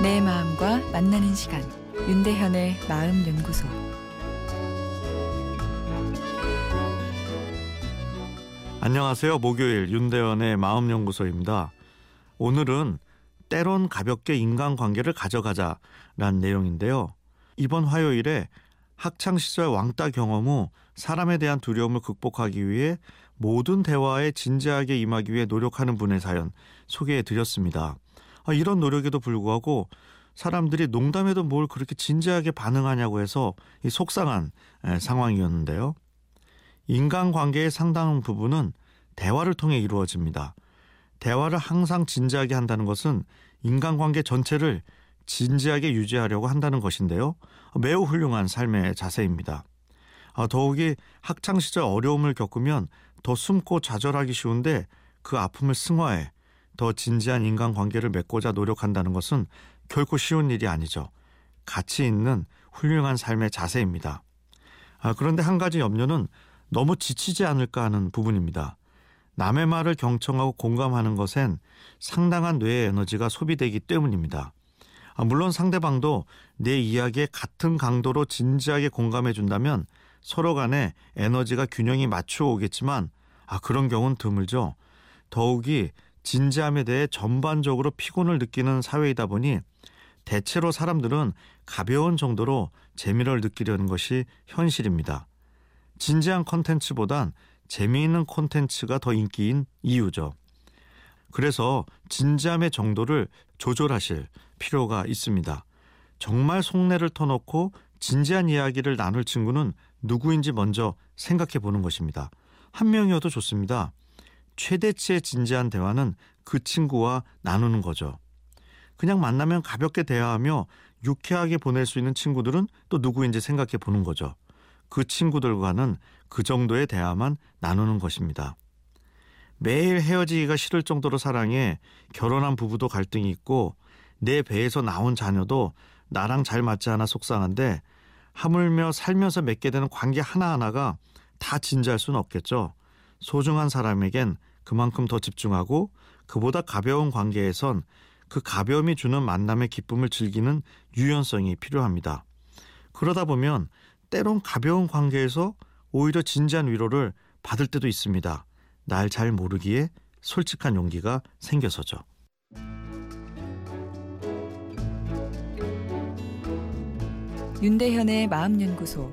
내 마음과 만나는 시간 윤대현의 마음 연구소 안녕하세요. 목요일 윤대현의 마음 연구소입니다. 오늘은 때론 가볍게 인간 관계를 가져가자라는 내용인데요. 이번 화요일에 학창 시절 왕따 경험 후 사람에 대한 두려움을 극복하기 위해 모든 대화에 진지하게 임하기 위해 노력하는 분의 사연 소개해 드렸습니다. 아, 이런 노력에도 불구하고 사람들이 농담에도 뭘 그렇게 진지하게 반응하냐고 해서 속상한 상황이었는데요. 인간관계의 상당 부분은 대화를 통해 이루어집니다. 대화를 항상 진지하게 한다는 것은 인간관계 전체를 진지하게 유지하려고 한다는 것인데요. 매우 훌륭한 삶의 자세입니다. 아, 더욱이 학창 시절 어려움을 겪으면 더 숨고 좌절하기 쉬운데 그 아픔을 승화해 더 진지한 인간관계를 맺고자 노력한다는 것은 결코 쉬운 일이 아니죠. 가치 있는 훌륭한 삶의 자세입니다. 아, 그런데 한 가지 염려는 너무 지치지 않을까 하는 부분입니다. 남의 말을 경청하고 공감하는 것엔 상당한 뇌의 에너지가 소비되기 때문입니다. 아, 물론 상대방도 내 이야기에 같은 강도로 진지하게 공감해 준다면 서로 간에 에너지가 균형이 맞춰 오겠지만 아 그런 경우는 드물죠. 더욱이 진지함에 대해 전반적으로 피곤을 느끼는 사회이다 보니 대체로 사람들은 가벼운 정도로 재미를 느끼려는 것이 현실입니다. 진지한 콘텐츠보단 재미있는 콘텐츠가 더 인기인 이유죠. 그래서 진지함의 정도를 조절하실 필요가 있습니다. 정말 속내를 터놓고 진지한 이야기를 나눌 친구는 누구인지 먼저 생각해 보는 것입니다. 한 명이어도 좋습니다. 최대치의 진지한 대화는 그 친구와 나누는 거죠. 그냥 만나면 가볍게 대화하며 유쾌하게 보낼 수 있는 친구들은 또 누구인지 생각해 보는 거죠. 그 친구들과는 그 정도의 대화만 나누는 것입니다. 매일 헤어지기가 싫을 정도로 사랑해 결혼한 부부도 갈등이 있고 내 배에서 나온 자녀도 나랑 잘 맞지 않아 속상한데 하물며 살면서 맺게 되는 관계 하나하나가 다 진지할 수는 없겠죠. 소중한 사람에겐 그만큼 더 집중하고 그보다 가벼운 관계에선 그 가벼움이 주는 만남의 기쁨을 즐기는 유연성이 필요합니다. 그러다 보면 때론 가벼운 관계에서 오히려 진지한 위로를 받을 때도 있습니다. 날 잘 모르기에 솔직한 용기가 생겨서죠. 윤대현의 마음연구소